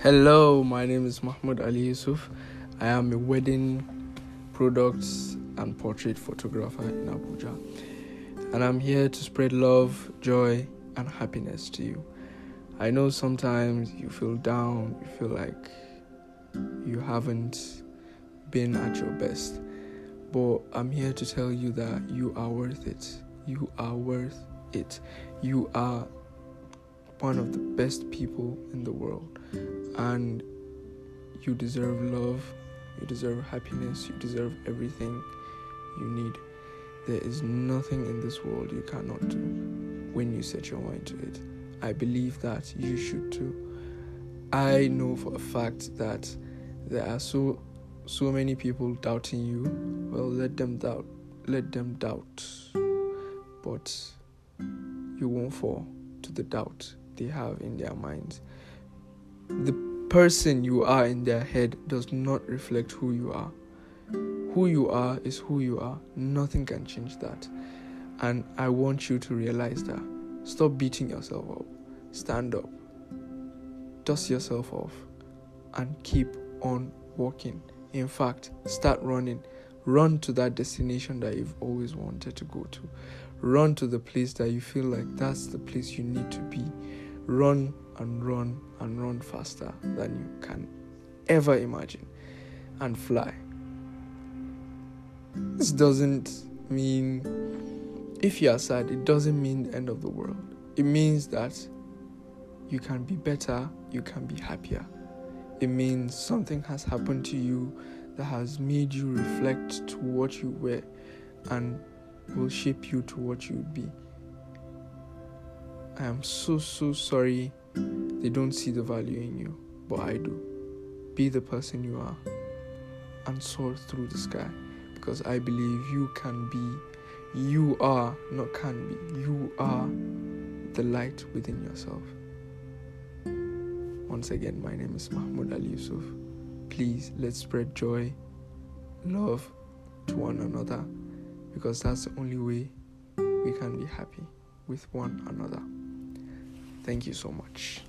Hello, my name is Mahmoud Ali Yusuf. I am a wedding products and portrait photographer in Abuja. And I'm here to spread love, joy, and happiness to you. I know sometimes you feel down, you feel like you haven't been at your best. But I'm here to tell you that you are worth it. You are worth it. You are one of the best people in the world. And you deserve love, you deserve happiness, you deserve everything you need. There is nothing in this world you cannot do when you set your mind to it. I believe that you should too. I know for a fact that there are so so many people doubting you. Well, let them doubt. Let them doubt. But you won't fall to the doubt they have in their minds. The person you are in their head does not reflect who you are. Who you are is who you are. Nothing can change that. And I want you to realize that. Stop beating yourself up. Stand up. Dust yourself off. And keep on walking. In fact, start running. Run to that destination that you've always wanted to go to. Run to the place that you feel like that's the place you need to be. Run and run and run faster than you can ever imagine and fly. This doesn't mean if you are sad, it doesn't mean the end of the world. It means that you can be better, you can be happier. It means something has happened to you that has made you reflect to what you were and will shape you to what you would be. I am so, so sorry they don't see the value in you, but I do. Be the person you are and soar through the sky because I believe you can be, you are, not can be, you are the light within yourself. Once again, my name is Mahmoud Ali Yusuf. Please let's spread joy, love to one another because that's the only way we can be happy with one another. Thank you so much.